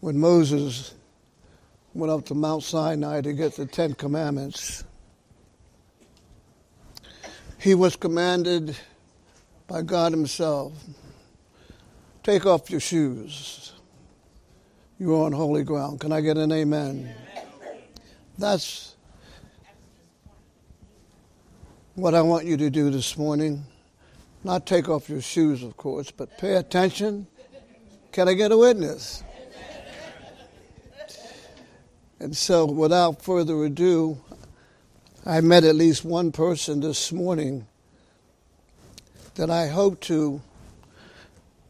when Moses went up to Mount Sinai to get the Ten Commandments, he was commanded by God Himself take off your shoes. You're on holy ground. Can I get an amen? That's what I want you to do this morning. Not take off your shoes, of course, but pay attention. Can I get a witness? And so, without further ado, I met at least one person this morning that I hope to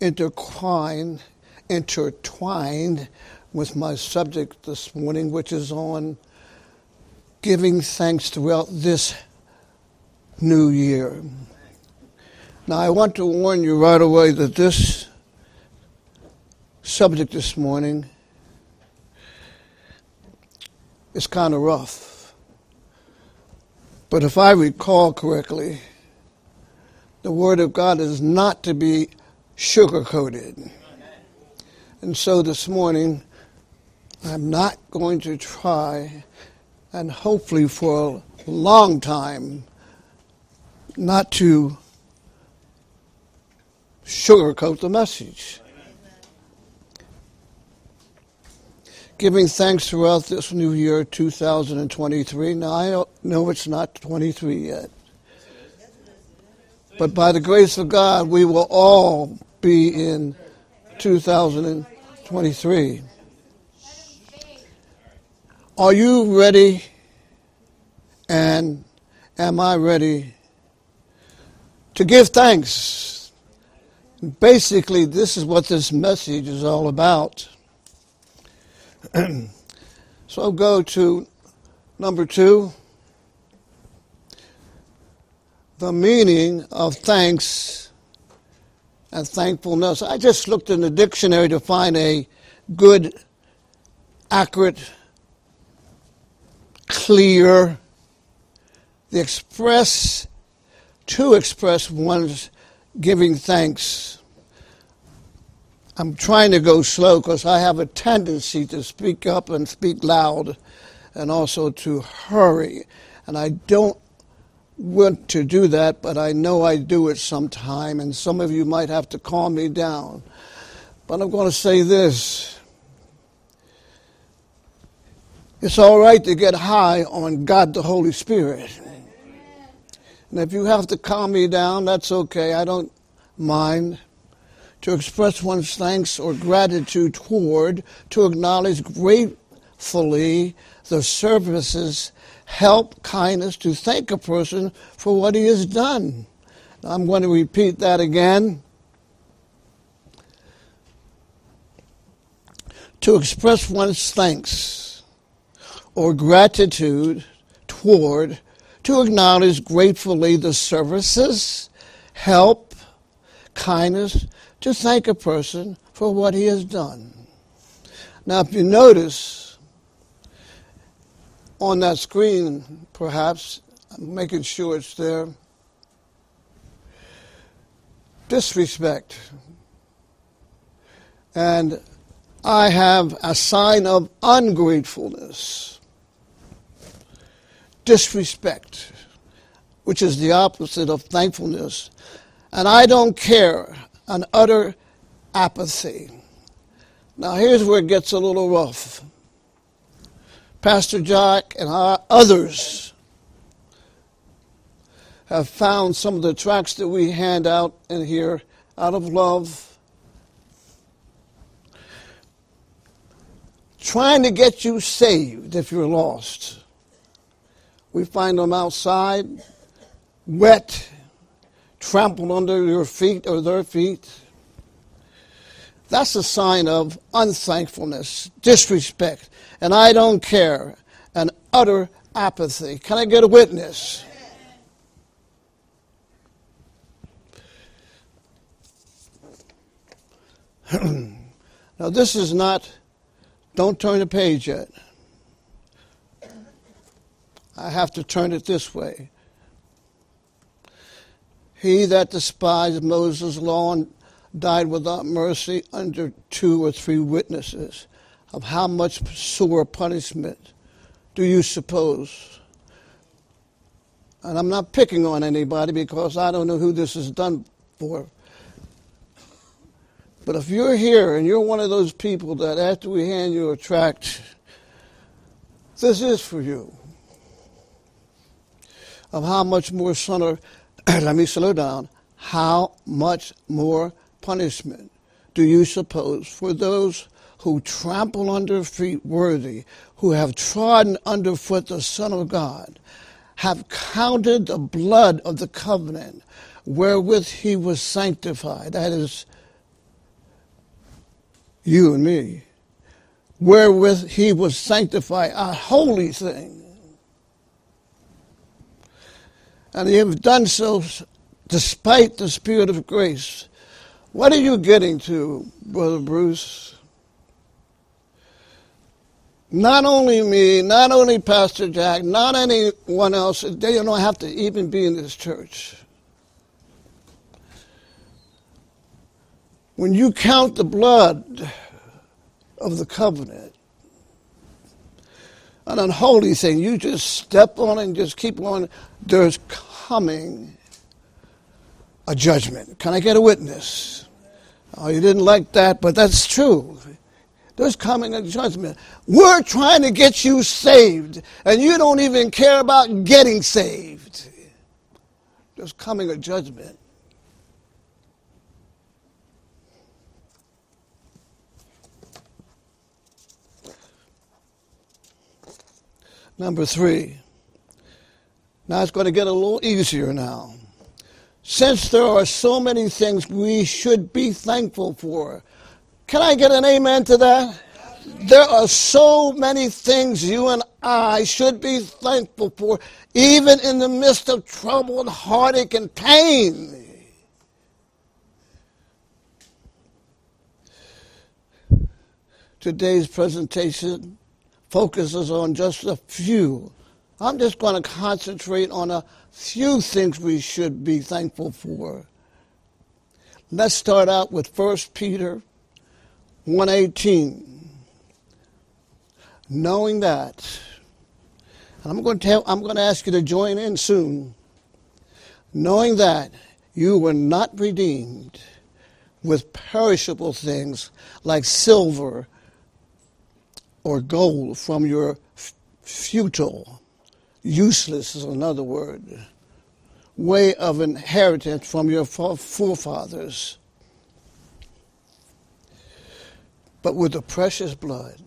intertwine, intertwine with my subject this morning, which is on giving thanks throughout this new year. Now, I want to warn you right away that this subject this morning is kind of rough. But if I recall correctly, the Word of God is not to be sugar coated. And so this morning, I'm not going to try, and hopefully for a long time, not to sugarcoat the message. Giving thanks throughout this new year, 2023. Now, I know it's not 23 yet. But by the grace of God, we will all be in 2023. Are you ready? And am I ready to give thanks? Basically, this is what this message is all about. so go to number two the meaning of thanks and thankfulness. I just looked in the dictionary to find a good, accurate, clear, the express, to express one's giving thanks. I'm trying to go slow because I have a tendency to speak up and speak loud and also to hurry. And I don't want to do that, but I know I do it sometime, and some of you might have to calm me down. But I'm going to say this. It's all right to get high on God the Holy Spirit. And if you have to calm me down, that's okay. I don't mind. To express one's thanks or gratitude toward, to acknowledge gratefully the services help, kindness, to thank a person for what he has done. I'm going to repeat that again. To express one's thanks or gratitude toward, to acknowledge gratefully the services, help, kindness, to thank a person for what he has done. Now, if you notice, on that screen, perhaps, I'm making sure it's there. Disrespect. And I have a sign of ungratefulness. Disrespect, which is the opposite of thankfulness. And I don't care, an utter apathy. Now, here's where it gets a little rough. Pastor Jack and others have found some of the tracts that we hand out in here out of love, trying to get you saved if you're lost. We find them outside, wet, trampled under your feet or their feet. That's a sign of unthankfulness, disrespect, and I don't care, and utter apathy. Can I get a witness? now, this is not, don't turn the page yet. I have to turn it this way. He that despised Moses' law and died without mercy under two or three witnesses. of how much sore punishment do you suppose? And I'm not picking on anybody because I don't know who this is done for. But if you're here and you're one of those people that after we hand you a tract, this is for you. Of how much more son of, let me slow down, how much more punishment do you suppose for those who trample under feet worthy, who have trodden underfoot the Son of God, have counted the blood of the covenant wherewith he was sanctified, that is, you and me, wherewith he was sanctified, a holy thing. And you have done so despite the Spirit of grace. What are you getting to, Brother Bruce? Not only me, not only Pastor Jack, not anyone else, they don't have to even be in this church. When you count the blood of the covenant, an unholy thing, you just step on and just keep on, there's coming a judgment. Can I get a witness? Oh, you didn't like that, but that's true. There's coming a judgment. We're trying to get you saved, and you don't even care about getting saved. There's coming a judgment. Number three. Now it's going to get a little easier now. Since there are so many things we should be thankful for. Can I get an amen to that? There are so many things you and I should be thankful for, even in the midst of trouble and heartache and pain. Today's presentation focuses on just a few. I'm just going to concentrate on a few things we should be thankful for. Let's start out with 1 Peter 118. Knowing that, and I'm going to tell, I'm going to ask you to join in soon. Knowing that you were not redeemed with perishable things like silver or gold from your futile, useless is another word, way of inheritance from your forefathers, but with the precious blood,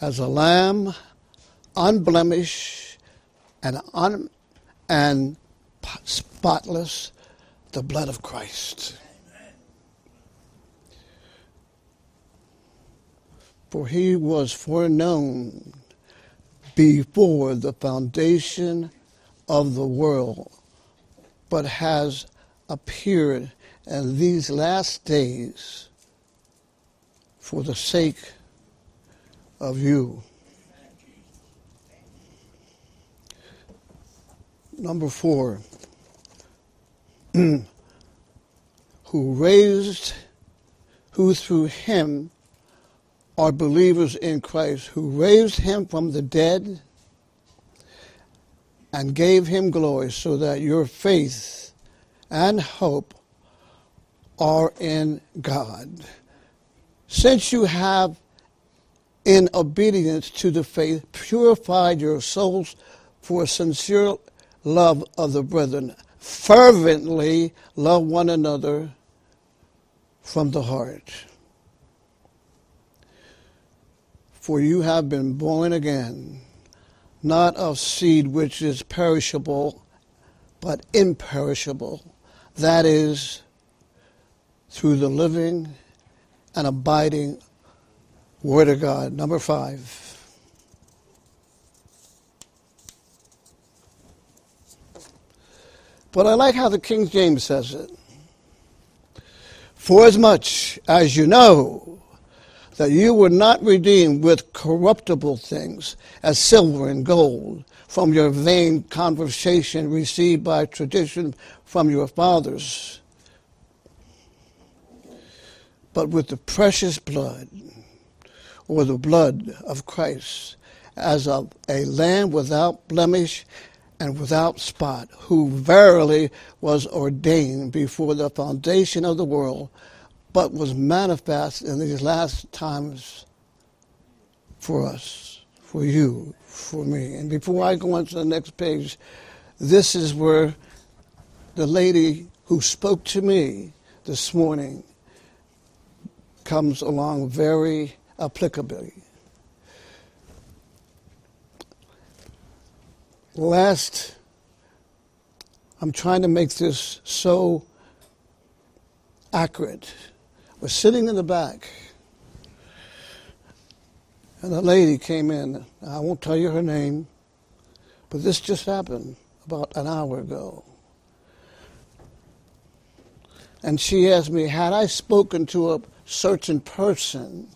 as a lamb, unblemished and, un, and spotless, the blood of Christ. For he was foreknown before the foundation of the world, but has appeared in these last days for the sake of you. Number four, who raised, who through him are believers in Christ who raised him from the dead and gave him glory so that your faith and hope are in God. Since you have, in obedience to the faith, purified your souls for a sincere love of the brethren, fervently love one another from the heart. For you have been born again, not of seed which is perishable, but imperishable. That is, through the living and abiding Word of God. Number five. But I like how the King James says it. For as much as you know that you were not redeemed with corruptible things as silver and gold from your vain conversation received by tradition from your fathers, but with the precious blood or the blood of Christ as of a lamb without blemish and without spot, who verily was ordained before the foundation of the world, but was manifest in these last times for us, for you, for me. And before I go on to the next page, this is where the lady who spoke to me this morning comes along very applicably. Last, I'm trying to make this so accurate. We're sitting in the back, and a lady came in. I won't tell you her name, but this just happened about an hour ago. And she asked me, had I spoken to a certain person?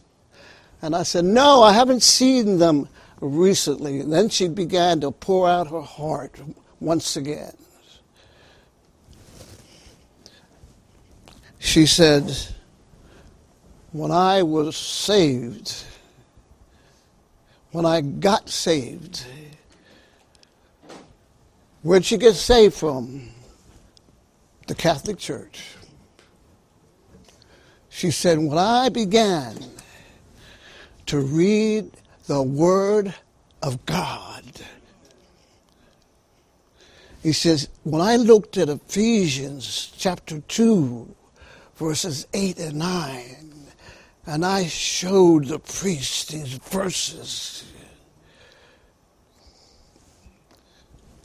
And I said, no, I haven't seen them recently. And then she began to pour out her heart once again. She said, when I was saved, when I got saved, where'd she get saved from? The Catholic Church. She said, when I began to read the Word of God, he says, when I looked at Ephesians chapter 2, verses 8 and 9, and I showed the priest these verses,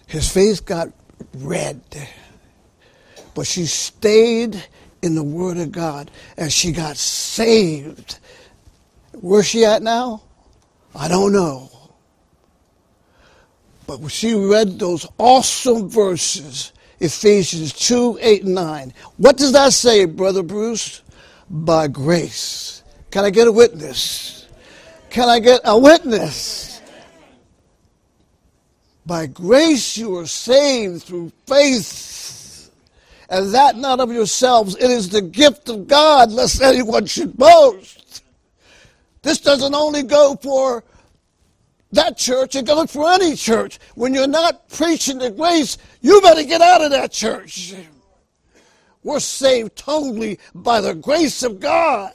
his face got red, but she stayed in the Word of God and she got saved. Where's she at now? I don't know. But she read those awesome verses, Ephesians 2 8 and 9, what does that say, Brother Bruce? By grace. Can I get a witness? Can I get a witness? By grace you are saved through faith, and that not of yourselves. It is the gift of God, lest anyone should boast. This doesn't only go for that church, it goes for any church. When you're not preaching the grace, you better get out of that church. We're saved totally by the grace of God.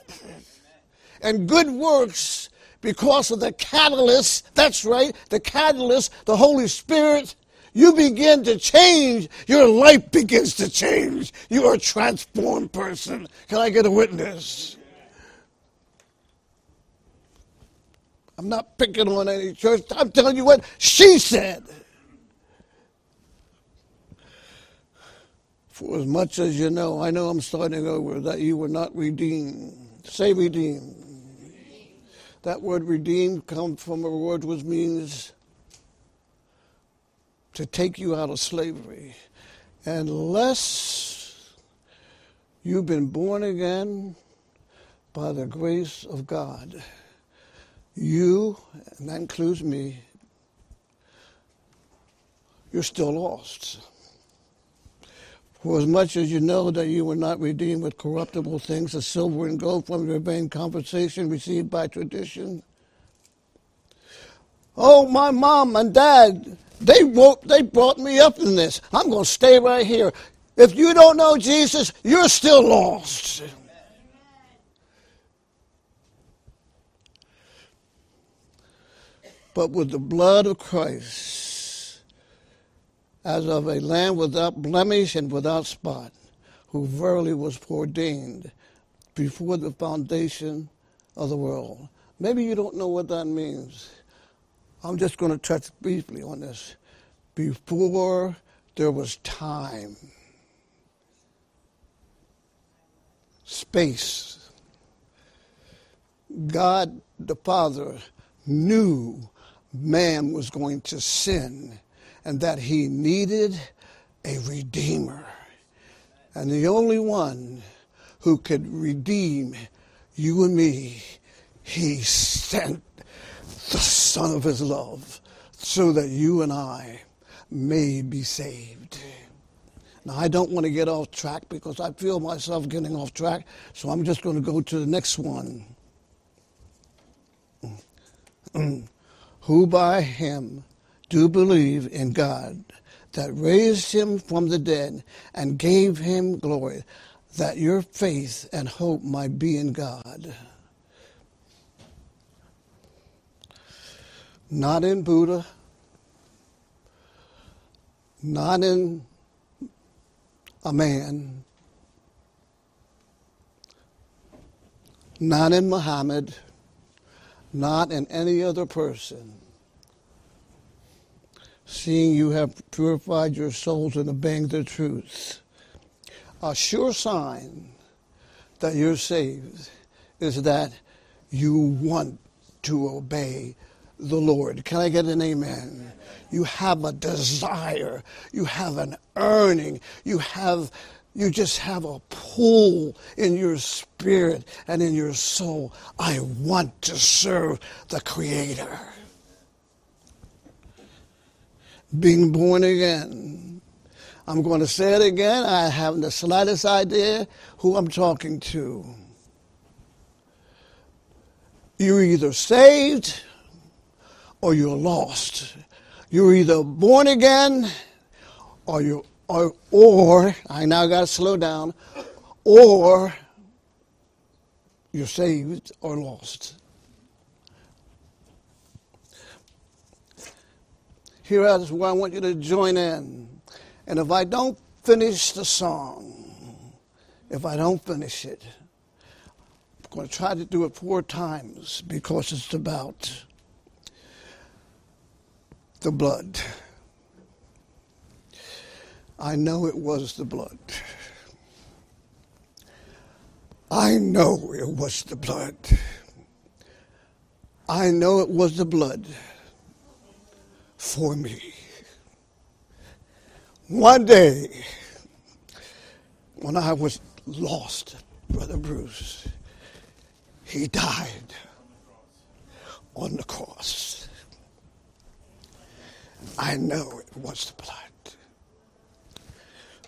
And good works because of the catalyst, that's right, the catalyst, the Holy Spirit, you begin to change. Your life begins to change. You are a transformed person. Can I get a witness? I'm not picking on any church. I'm telling you what she said. For as much as you know, I know I'm starting over, that you were not redeemed. Say redeemed. That word redeemed comes from a word which means to take you out of slavery. Unless you've been born again by the grace of God you, and that includes me, you're still lost. For as much as you know that you were not redeemed with corruptible things, as silver and gold from your vain conversation received by tradition. Oh, my mom and dad, they wrote, they brought me up in this. I'm going to stay right here. If you don't know Jesus, you're still lost. but with the blood of Christ, as of a lamb without blemish and without spot, who verily was ordained before the foundation of the world. Maybe you don't know what that means. I'm just going to touch briefly on this. Before there was time, space, God the Father knew man was going to sin and that he needed a redeemer. And the only one who could redeem you and me, he sent the Son of his love so that you and I may be saved. Now, I don't want to get off track because I feel myself getting off track, so I'm just going to go to the next one. who by him do believe in God, that raised him from the dead and gave him glory, that your faith and hope might be in God. Not in Buddha, not in a man, not in Muhammad, not in any other person. Seeing you have purified your souls and obeying the truth. A sure sign that you're saved is that you want to obey the Lord. Can I get an amen? You have a desire, you have an earning, you have you just have a pull in your spirit and in your soul. I want to serve the Creator. Being born again. I'm going to say it again. I haven't the slightest idea who I'm talking to. You're either saved or you're lost. You're either born again or you or or I now got to slow down or you're saved or lost. Here is where I want you to join in. And if I don't finish the song, if I don't finish it, I'm going to try to do it four times because it's about the blood. I know it was the blood. I know it was the blood. I know it was the blood for me. One day, when I was lost, Brother Bruce, he died on the cross. I know it was the blood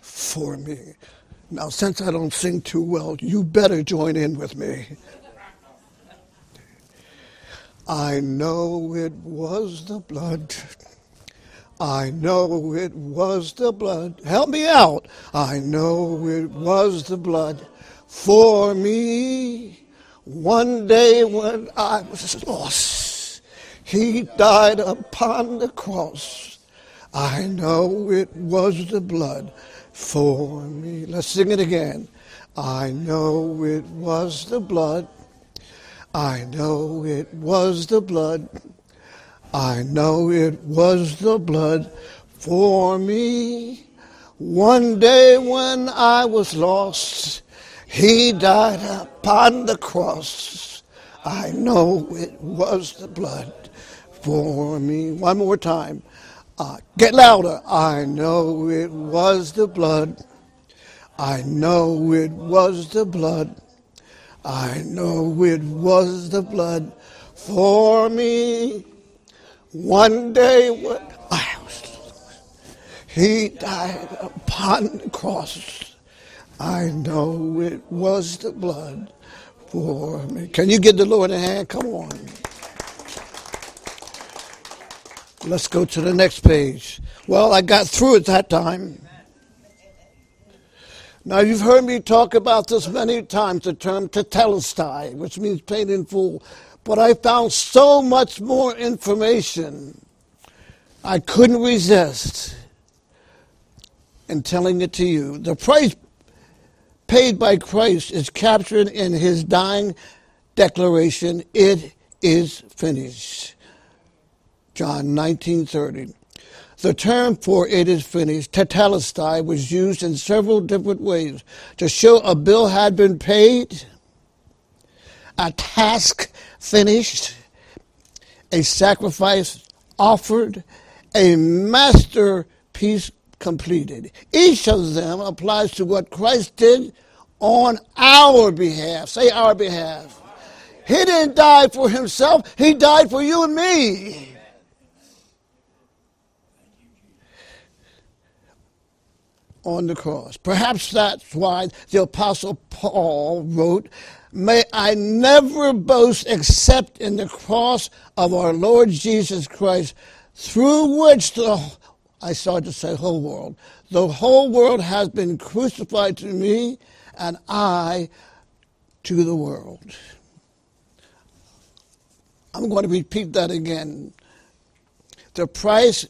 for me. Now, since I don't sing too well, you better join in with me. I know it was the blood. I know it was the blood. Help me out. I know it was the blood for me. One day when I was lost, he died upon the cross. I know it was the blood for me. Let's sing it again. I know it was the blood. I know it was the blood. I know it was the blood for me. One day when I was lost, he died upon the cross. I know it was the blood for me. One more time. Uh, get louder. I know it was the blood. I know it was the blood. I know it was the blood for me. One day when I was, he died upon the cross. I know it was the blood for me. Can you give the Lord a hand? Come on. Let's go to the next page. Well, I got through it that time. Now, you've heard me talk about this many times the term tetelestai, which means paid in full. But I found so much more information, I couldn't resist in telling it to you. The price paid by Christ is captured in his dying declaration it is finished. John 19:30. The term for it is finished, tetelestai, was used in several different ways to show a bill had been paid, a task finished, a sacrifice offered, a masterpiece completed. Each of them applies to what Christ did on our behalf. Say our behalf. He didn't die for himself, he died for you and me. On the cross. Perhaps that's why the Apostle Paul wrote, May I never boast except in the cross of our Lord Jesus Christ, through which the, I started to say whole world, the whole world has been crucified to me and I to the world. I'm going to repeat that again. The price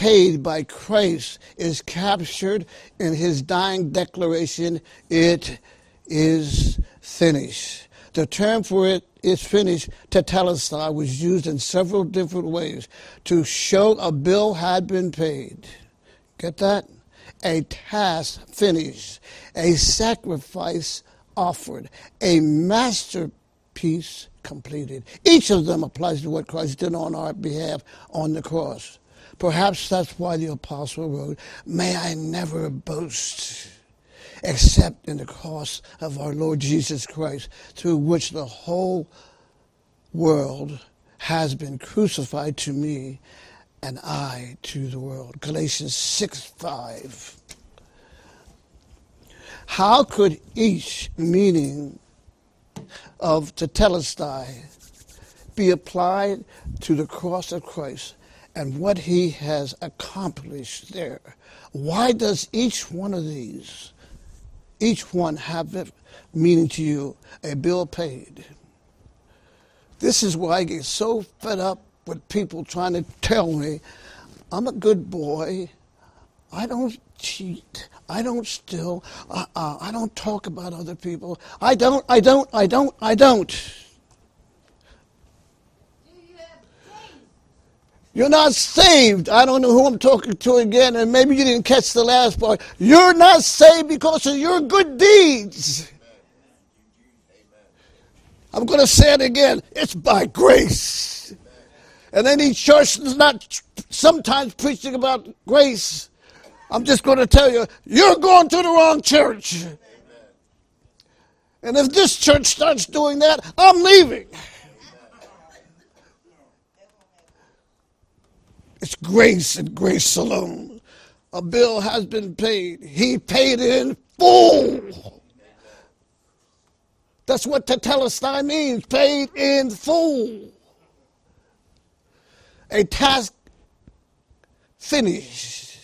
paid by Christ is captured in his dying declaration, It is finished. The term for it is finished, tetelestai, was used in several different ways to show a bill had been paid. Get that? A task finished, a sacrifice offered, a masterpiece completed. Each of them applies to what Christ did on our behalf on the cross. Perhaps that's why the apostle wrote, May I never boast except in the cross of our Lord Jesus Christ, through which the whole world has been crucified to me and I to the world. Galatians 6 5. How could each meaning of tetelestai be applied to the cross of Christ and what he has accomplished there. Why does each one of these, each one have it meaning to you, a bill paid? This is why I get so fed up with people trying to tell me I'm a good boy. I don't cheat. I don't steal. Uh, uh, I don't talk about other people. I don't, I don't, I don't, I don't. You're not saved. I don't know who I'm talking to again, and maybe you didn't catch the last part. You're not saved because of your good deeds. I'm going to say it again. It's by grace. And any church is not sometimes preaching about grace. I'm just going to tell you, you're going to the wrong church. And if this church starts doing that, I'm leaving. It's grace and grace alone. A bill has been paid. He paid it in full. That's what tetelestai means, paid in full. A task finished.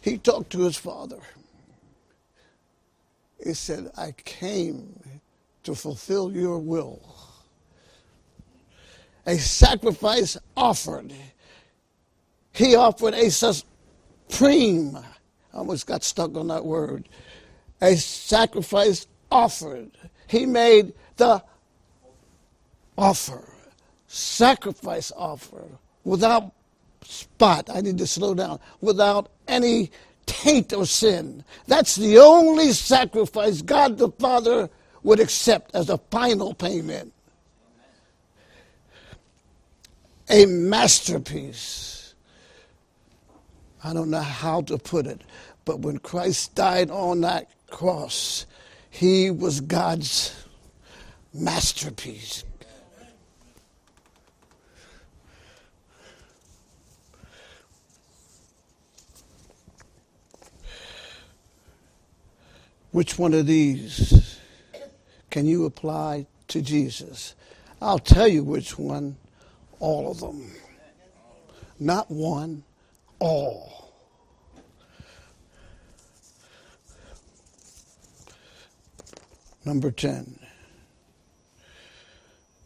He talked to his father. He said, I came to fulfill your will a sacrifice offered. He offered a supreme, I almost got stuck on that word, a sacrifice offered. He made the offer, sacrifice offer, without spot. I need to slow down. Without any taint of sin. That's the only sacrifice God the Father would accept as a final payment a masterpiece. I don't know how to put it, but when Christ died on that cross, he was God's masterpiece. Which one of these can you apply to Jesus? I'll tell you which one all of them. Not one, all. Number 10.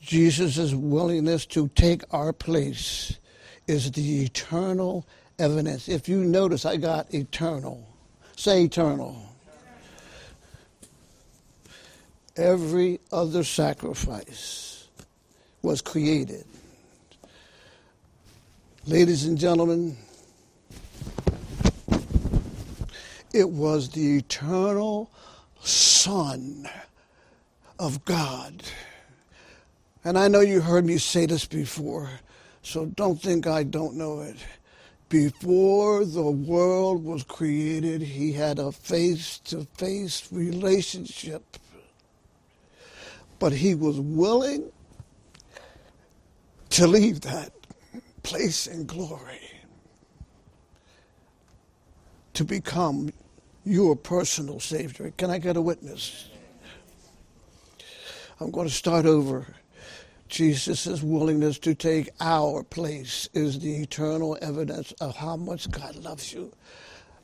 Jesus' willingness to take our place is the eternal evidence. If you notice, I got eternal. Say eternal. Every other sacrifice was created Ladies and gentlemen, it was the eternal Son of God. And I know you heard me say this before, so don't think I don't know it. Before the world was created, he had a face to face relationship. But he was willing to leave that place in glory to become your personal Savior. Can I get a witness? I'm going to start over. Jesus' willingness to take our place is the eternal evidence of how much God loves you.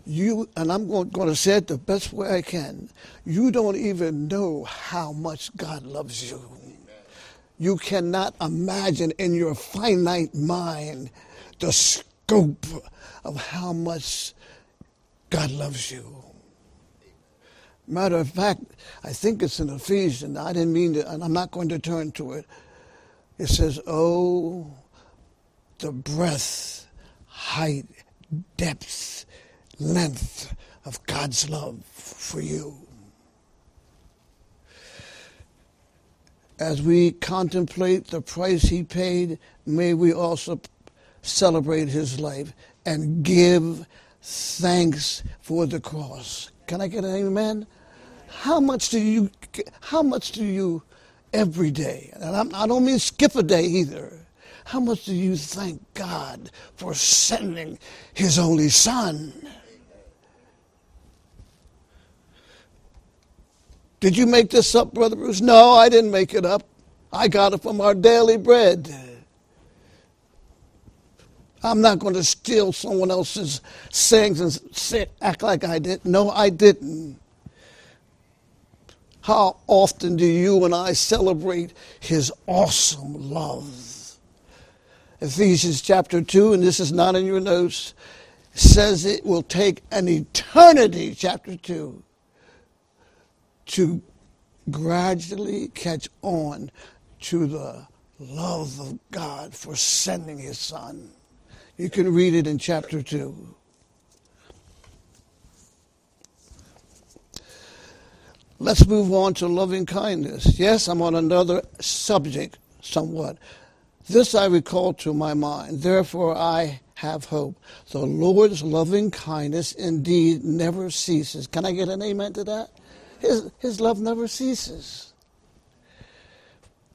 You, and I'm going, going to say it the best way I can, you don't even know how much God loves you. You cannot imagine in your finite mind the scope of how much God loves you. Matter of fact, I think it's in Ephesians. I didn't mean to, and I'm not going to turn to it. It says, Oh, the breadth, height, depth, length of God's love for you. As we contemplate the price he paid, may we also celebrate his life and give thanks for the cross. Can I get an amen? How much do you, how much do you every day, and I'm, I do not mean skip a day either, how much do you thank God for sending his only son? Did you make this up, Brother Bruce? No, I didn't make it up. I got it from our daily bread. I'm not going to steal someone else's sayings and act like I did. No, I didn't. How often do you and I celebrate his awesome love? Ephesians chapter 2, and this is not in your notes, says it will take an eternity, chapter 2, to gradually catch on to the love of God for sending his son. You can read it in chapter 2. Let's move on to loving kindness. Yes, I'm on another subject somewhat. This I recall to my mind. Therefore, I have hope. The Lord's loving kindness indeed never ceases. Can I get an amen to that? His, his love never ceases.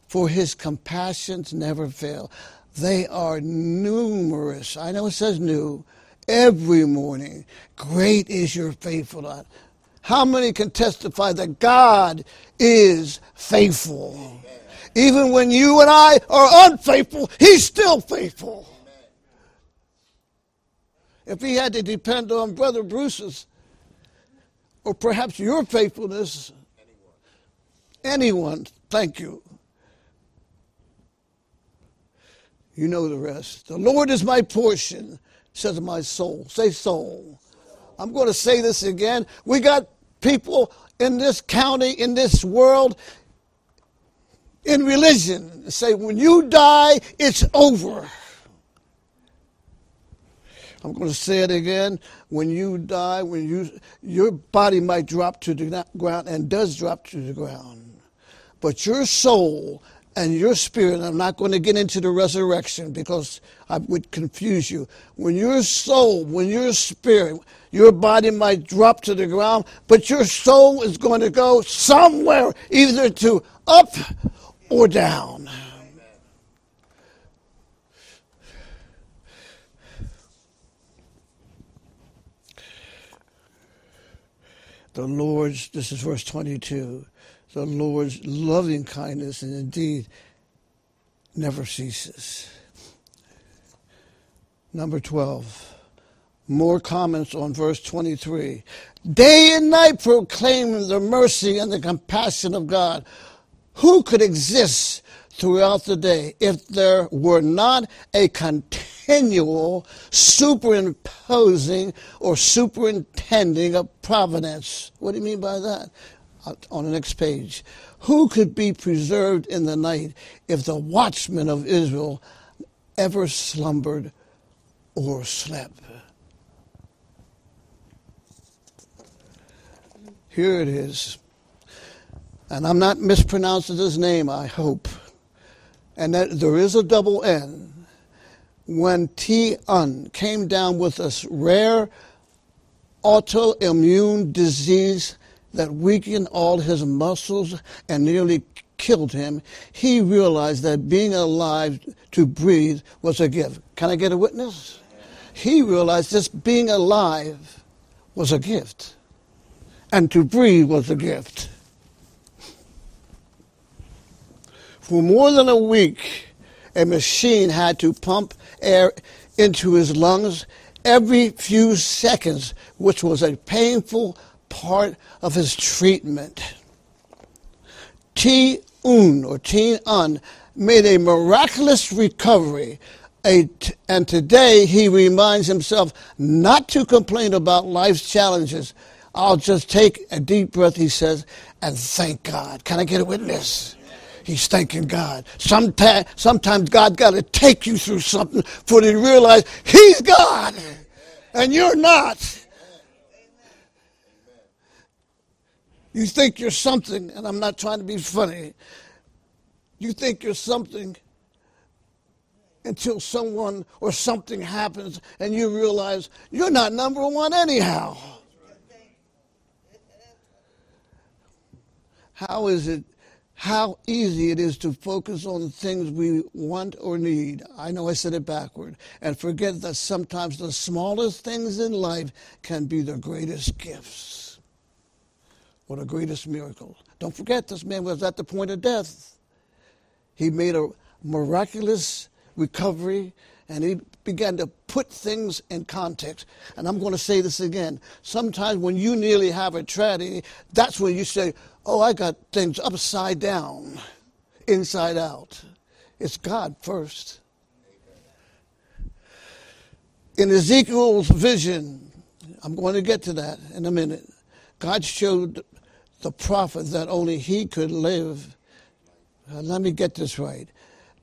For his compassions never fail. They are numerous. I know it says new. Every morning. Great is your faithfulness. How many can testify that God is faithful? Even when you and I are unfaithful, He's still faithful. If He had to depend on Brother Bruce's or perhaps your faithfulness, anyone, anyone thank you. You know the rest. The Lord is my portion, says my soul. Say soul. I'm going to say this again. We got people in this county, in this world, in religion say, when you die, it's over. I'm going to say it again. When you die, when you your body might drop to the ground and does drop to the ground, but your soul and your spirit, I'm not going to get into the resurrection because I would confuse you. When your soul, when your spirit, your body might drop to the ground, but your soul is going to go somewhere, either to up or down. The Lord's, this is verse 22 the Lord's loving kindness and indeed never ceases. Number 12. More comments on verse 23. Day and night proclaim the mercy and the compassion of God. Who could exist throughout the day if there were not a continual superimposing or superintending of providence? What do you mean by that? Uh, on the next page. Who could be preserved in the night if the watchmen of Israel ever slumbered or slept? Here it is. And I'm not mispronouncing his name, I hope. And that there is a double N. When T. Un came down with this rare autoimmune disease that weakened all his muscles and nearly killed him, he realized that being alive to breathe was a gift. Can I get a witness? He realized just being alive was a gift, and to breathe was a gift. For more than a week, a machine had to pump air into his lungs every few seconds, which was a painful part of his treatment. T. Un or T. Un made a miraculous recovery. And today he reminds himself not to complain about life's challenges. I'll just take a deep breath, he says, and thank God. Can I get a witness? He's thanking God. Sometimes, sometimes God got to take you through something for you to realize He's God and you're not. You think you're something, and I'm not trying to be funny. You think you're something until someone or something happens and you realize you're not number one anyhow. How is it, how easy it is to focus on the things we want or need? I know I said it backward. And forget that sometimes the smallest things in life can be the greatest gifts or the greatest miracle. Don't forget, this man was at the point of death. He made a miraculous recovery and he began to put things in context. And I'm going to say this again. Sometimes when you nearly have a tragedy, that's when you say, Oh, I got things upside down, inside out. It's God first. In Ezekiel's vision, I'm going to get to that in a minute. God showed the prophet that only he could live let me get this right.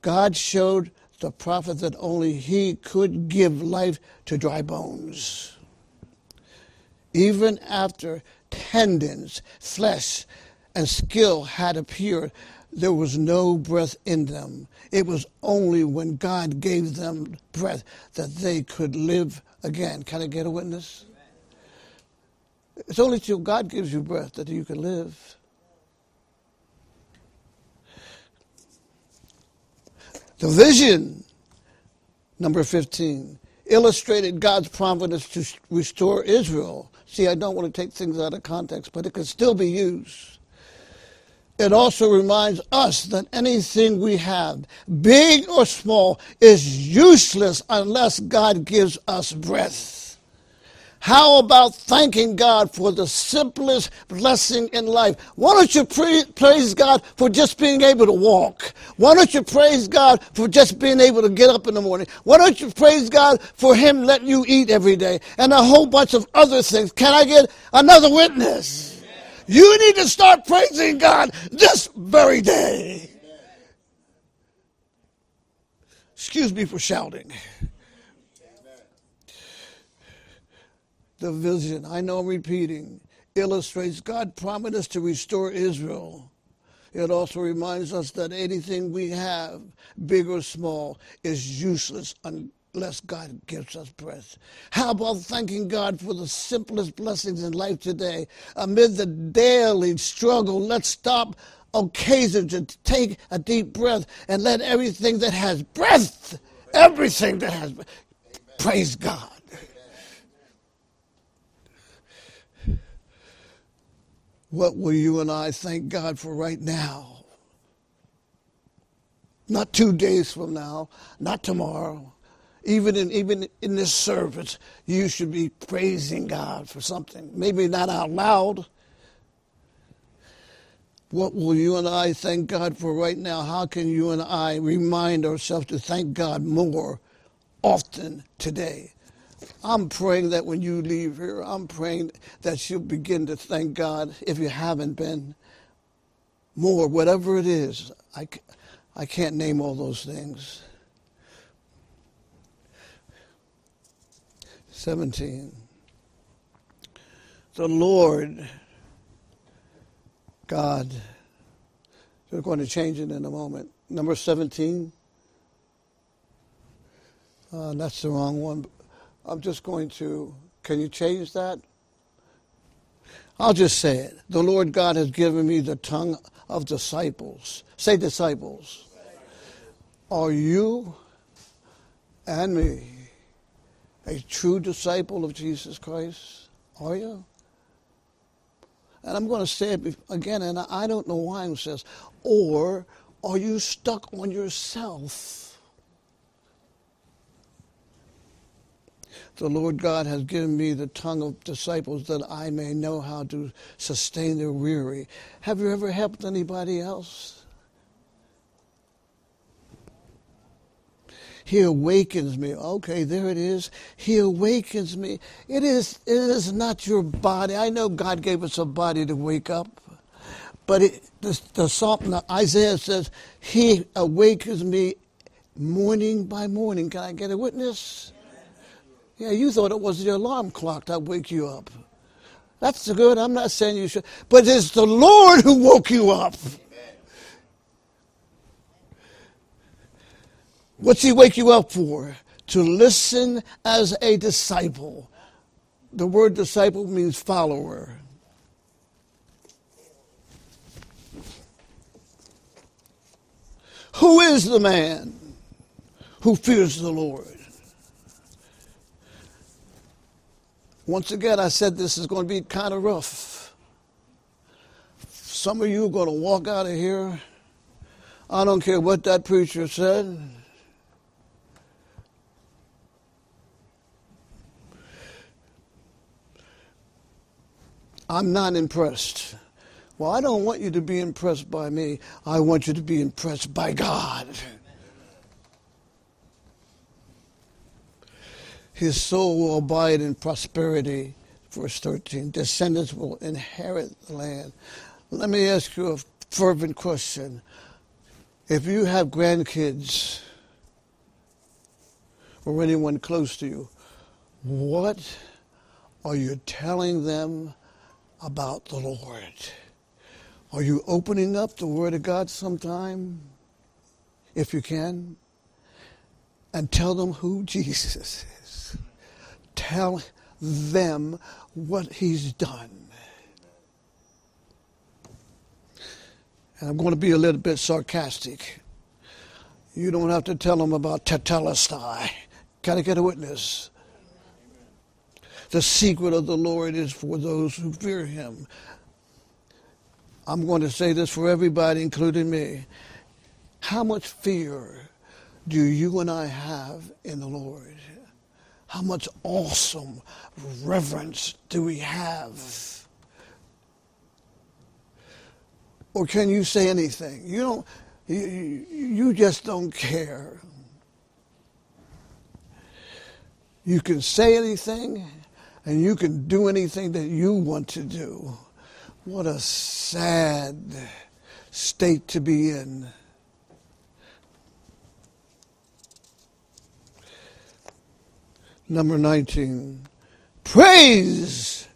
God showed the prophet that only he could give life to dry bones. Even after tendons, flesh, and skill had appeared, there was no breath in them. It was only when God gave them breath that they could live again. Can I get a witness? It's only till God gives you breath that you can live. The vision, number 15, illustrated God's providence to restore Israel. See, I don't want to take things out of context, but it can still be used. It also reminds us that anything we have, big or small, is useless unless God gives us breath. How about thanking God for the simplest blessing in life? Why don't you praise God for just being able to walk? Why don't you praise God for just being able to get up in the morning? Why don't you praise God for Him letting you eat every day and a whole bunch of other things? Can I get another witness? You need to start praising God this very day. Excuse me for shouting. The vision, I know I'm repeating, illustrates God promised us to restore Israel. It also reminds us that anything we have, big or small, is useless unless God gives us breath. How about thanking God for the simplest blessings in life today? Amid the daily struggle, let's stop occasion to take a deep breath and let everything that has breath, everything that has breath, praise God. What will you and I thank God for right now? Not two days from now, not tomorrow. Even in, even in this service, you should be praising God for something. Maybe not out loud. What will you and I thank God for right now? How can you and I remind ourselves to thank God more often today? I'm praying that when you leave here, I'm praying that you'll begin to thank God if you haven't been more, whatever it is. I, I can't name all those things. 17. The Lord God, we're going to change it in a moment. Number 17. Uh, that's the wrong one. I'm just going to, can you change that? I'll just say it. The Lord God has given me the tongue of disciples. Say disciples. Are you and me a true disciple of Jesus Christ? Are you? And I'm going to say it again, and I don't know why I'm it says, or are you stuck on yourself? The Lord God has given me the tongue of disciples that I may know how to sustain their weary. Have you ever helped anybody else? He awakens me. Okay, there it is. He awakens me. It is, it is not your body. I know God gave us a body to wake up. But it, the, the Psalm, Isaiah says, He awakens me morning by morning. Can I get a witness? Yeah, you thought it was the alarm clock that wake you up. That's good. I'm not saying you should. But it's the Lord who woke you up. What's he wake you up for? To listen as a disciple. The word disciple means follower. Who is the man who fears the Lord? Once again, I said this is going to be kind of rough. Some of you are going to walk out of here. I don't care what that preacher said. I'm not impressed. Well, I don't want you to be impressed by me. I want you to be impressed by God. His soul will abide in prosperity. Verse 13. Descendants will inherit the land. Let me ask you a fervent question. If you have grandkids or anyone close to you, what are you telling them about the Lord? Are you opening up the Word of God sometime, if you can, and tell them who Jesus is? Tell them what He's done. And I'm going to be a little bit sarcastic. You don't have to tell them about tetelestai. Can I get a witness? The secret of the Lord is for those who fear him. I'm going to say this for everybody, including me. How much fear do you and I have in the Lord? How much awesome reverence do we have? Or can you say anything? You don't. You, you just don't care. You can say anything, and you can do anything that you want to do. What a sad state to be in. Number 19. Praise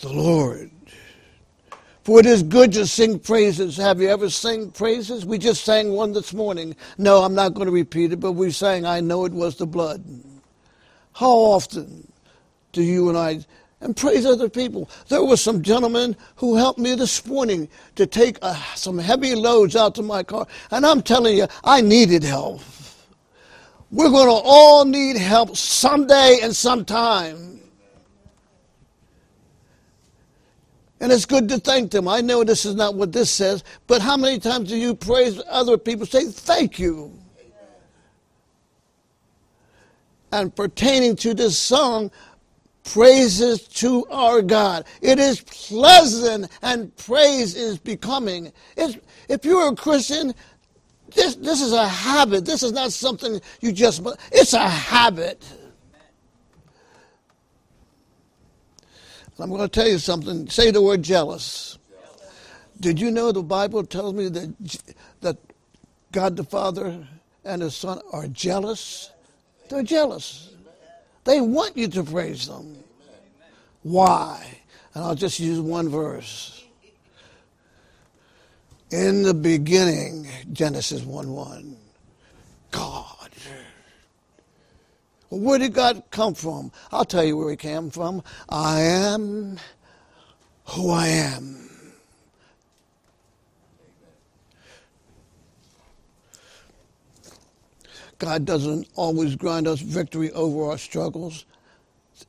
the Lord. For it is good to sing praises. Have you ever sung praises? We just sang one this morning. No, I'm not going to repeat it, but we sang, I know it was the blood. How often do you and I and praise other people. There were some gentlemen who helped me this morning to take uh, some heavy loads out to my car, and I'm telling you, I needed help. We're going to all need help someday and sometime. And it's good to thank them. I know this is not what this says, but how many times do you praise other people? Say thank you. And pertaining to this song, praises to our God. It is pleasant and praise is becoming. It's, if you're a Christian, this, this is a habit. This is not something you just, it's a habit. I'm going to tell you something. Say the word jealous. Did you know the Bible tells me that, that God the Father and His Son are jealous? They're jealous. They want you to praise them. Why? And I'll just use one verse. In the beginning, Genesis 1 1, God. Where did God come from? I'll tell you where he came from. I am who I am. God doesn't always grant us victory over our struggles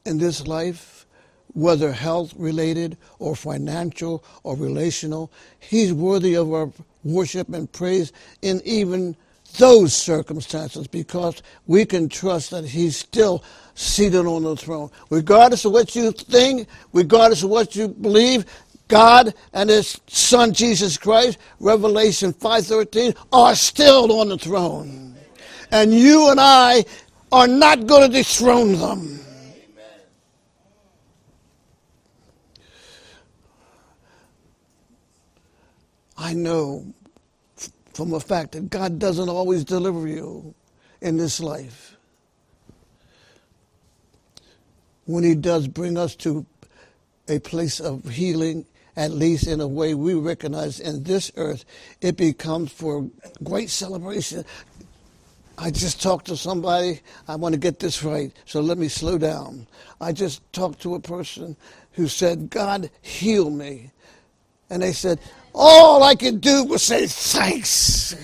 in this life. Whether health related or financial or relational. He's worthy of our worship and praise in even those circumstances because we can trust that He's still seated on the throne. Regardless of what you think, regardless of what you believe, God and His Son Jesus Christ, Revelation 5.13, are still on the throne. And you and I are not going to dethrone them. I know from the fact that God doesn't always deliver you in this life. When He does bring us to a place of healing, at least in a way we recognize in this earth, it becomes for great celebration. I just talked to somebody, I want to get this right, so let me slow down. I just talked to a person who said, God, heal me. And they said, all I could do was say thanks.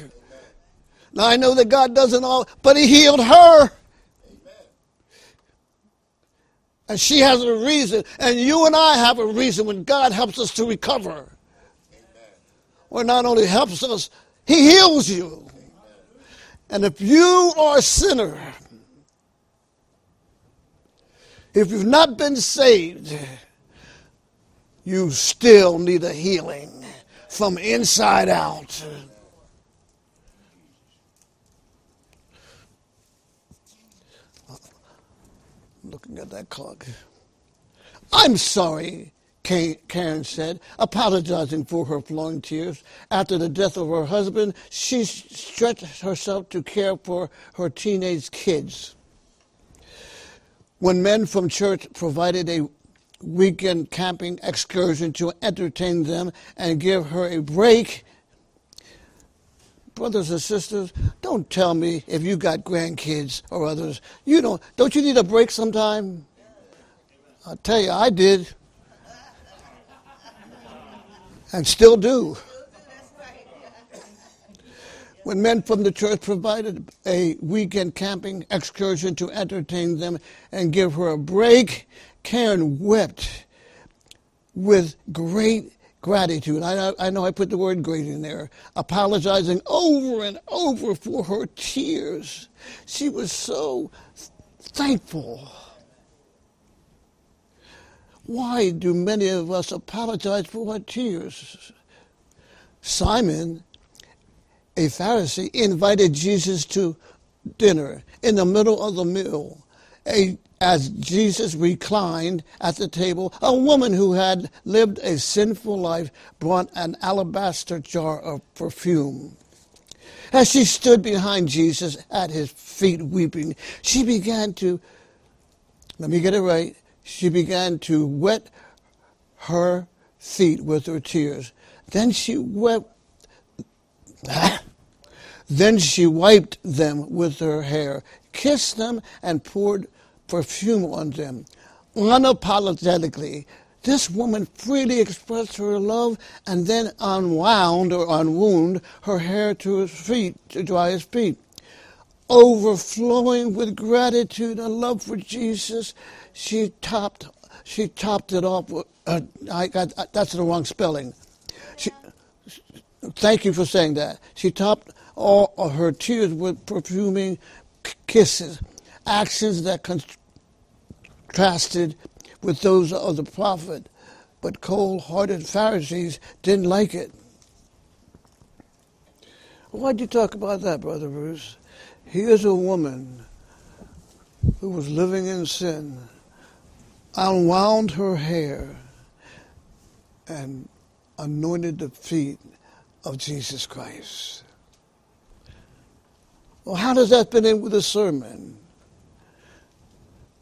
Now I know that God doesn't all, but He healed her. And she has a reason, and you and I have a reason when God helps us to recover. Or not only helps us, He heals you. And if you are a sinner, if you've not been saved, you still need a healing from inside out. Looking at that clock. I'm sorry, Karen said, apologizing for her flowing tears. After the death of her husband, she stretched herself to care for her teenage kids. When men from church provided a weekend camping excursion to entertain them and give her a break. Brothers and sisters, don't tell me if you got grandkids or others. You don't don't you need a break sometime? I'll tell you, I did. And still do. When men from the church provided a weekend camping excursion to entertain them and give her a break, Karen wept with great gratitude. I, I, know I put the word great in there, apologizing over and over for her tears. She was so thankful. Why do many of us apologize for our tears? Simon, a Pharisee, invited Jesus to dinner in the middle of the meal. A as Jesus reclined at the table, a woman who had lived a sinful life brought an alabaster jar of perfume. As she stood behind Jesus at his feet weeping, she began to, let me get it right, she began to wet her feet with her tears. Then she wept, then she wiped them with her hair, kissed them, and poured perfume on them. Unapologetically, this woman freely expressed her love and then unwound or unwound her hair to his feet, to dry his feet. Overflowing with gratitude and love for Jesus, she topped, she topped it off. With, uh, I got, that's the wrong spelling. Thank you for saying that. She topped all of her tears with perfuming kisses actions that contrasted with those of the prophet, but cold hearted Pharisees didn't like it. Why'd you talk about that, Brother Bruce? Here's a woman who was living in sin, unwound her hair, and anointed the feet of Jesus Christ. Well, how does that fit in with the sermon?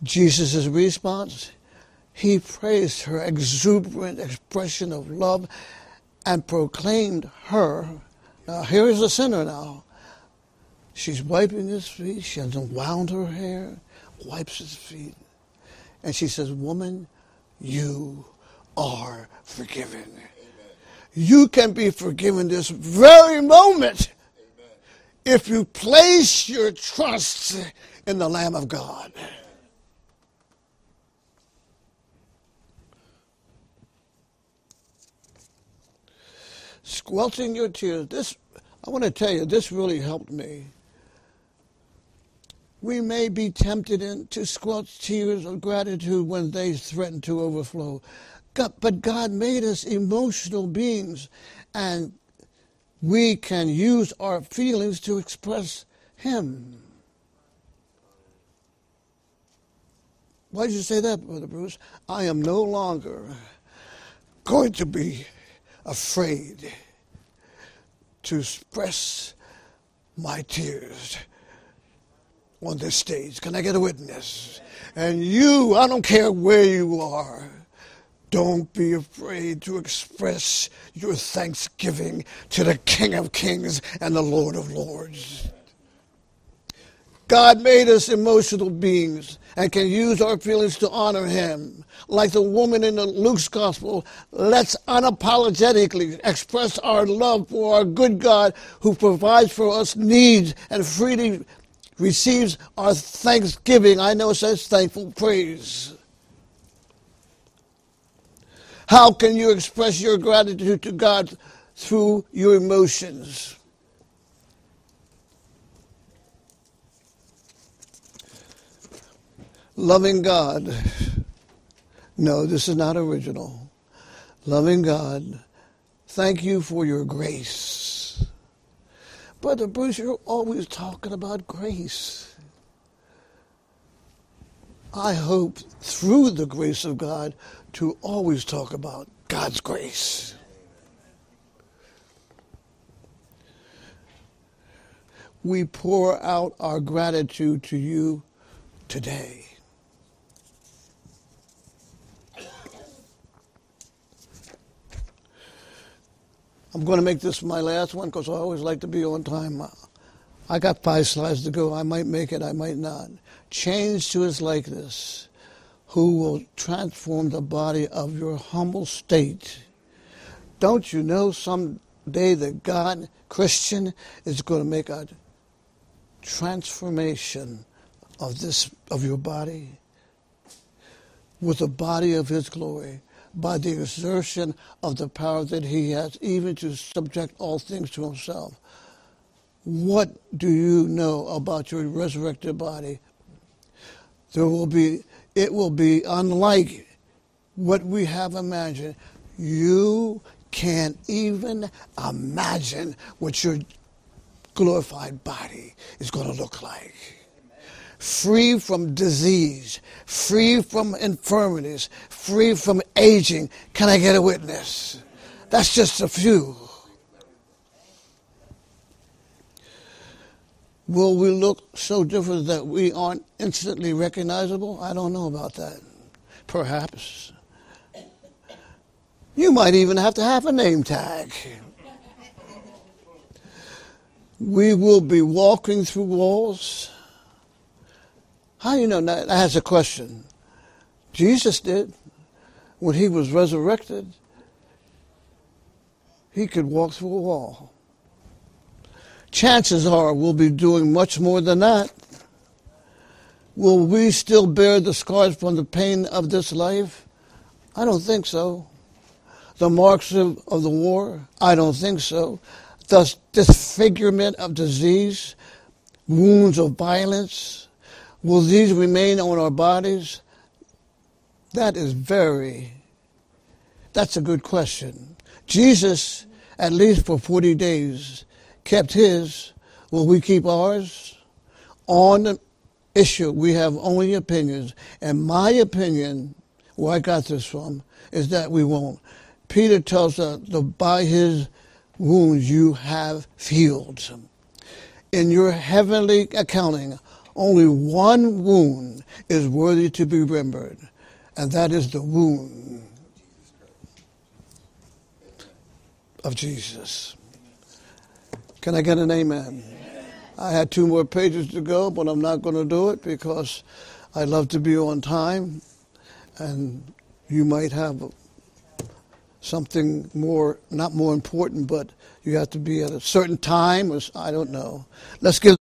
Jesus' response, he praised her exuberant expression of love and proclaimed her. Now, here is a sinner now. She's wiping his feet. She has unwound her hair, wipes his feet. And she says, Woman, you are forgiven. You can be forgiven this very moment if you place your trust in the Lamb of God. Squelching your tears. This, I want to tell you, this really helped me. We may be tempted into squelch tears of gratitude when they threaten to overflow. God, but God made us emotional beings, and we can use our feelings to express Him. Why did you say that, Brother Bruce? I am no longer going to be afraid to express my tears on this stage. Can I get a witness? And you, I don't care where you are, don't be afraid to express your thanksgiving to the King of Kings and the Lord of Lords. God made us emotional beings and can use our feelings to honor Him. Like the woman in the Luke's Gospel, let's unapologetically express our love for our good God who provides for us needs and freely receives our thanksgiving. I know says thankful praise. How can you express your gratitude to God through your emotions? Loving God. No, this is not original. Loving God. Thank you for your grace. Brother Bruce, you're always talking about grace. I hope through the grace of God to always talk about God's grace. We pour out our gratitude to you today. I'm going to make this my last one because I always like to be on time. Uh, I got five slides to go. I might make it, I might not. Change to his likeness, who will transform the body of your humble state. Don't you know someday that God, Christian, is going to make a transformation of this of your body with the body of his glory? by the exertion of the power that he has, even to subject all things to himself. What do you know about your resurrected body? There will be, it will be unlike what we have imagined. You can't even imagine what your glorified body is going to look like free from disease, free from infirmities, free from aging. Can I get a witness? That's just a few. Will we look so different that we aren't instantly recognizable? I don't know about that. Perhaps. You might even have to have a name tag. We will be walking through walls how do you know that? That's a question. Jesus did. When he was resurrected, he could walk through a wall. Chances are we'll be doing much more than that. Will we still bear the scars from the pain of this life? I don't think so. The marks of, of the war? I don't think so. The disfigurement of disease, wounds of violence, Will these remain on our bodies? That is very, that's a good question. Jesus, at least for 40 days, kept his. Will we keep ours? On the issue, we have only opinions. And my opinion, where I got this from, is that we won't. Peter tells us that by his wounds you have healed. In your heavenly accounting, only one wound is worthy to be remembered, and that is the wound of Jesus. Can I get an amen? I had two more pages to go, but I'm not going to do it because I love to be on time, and you might have something more, not more important, but you have to be at a certain time, or I don't know. Let's give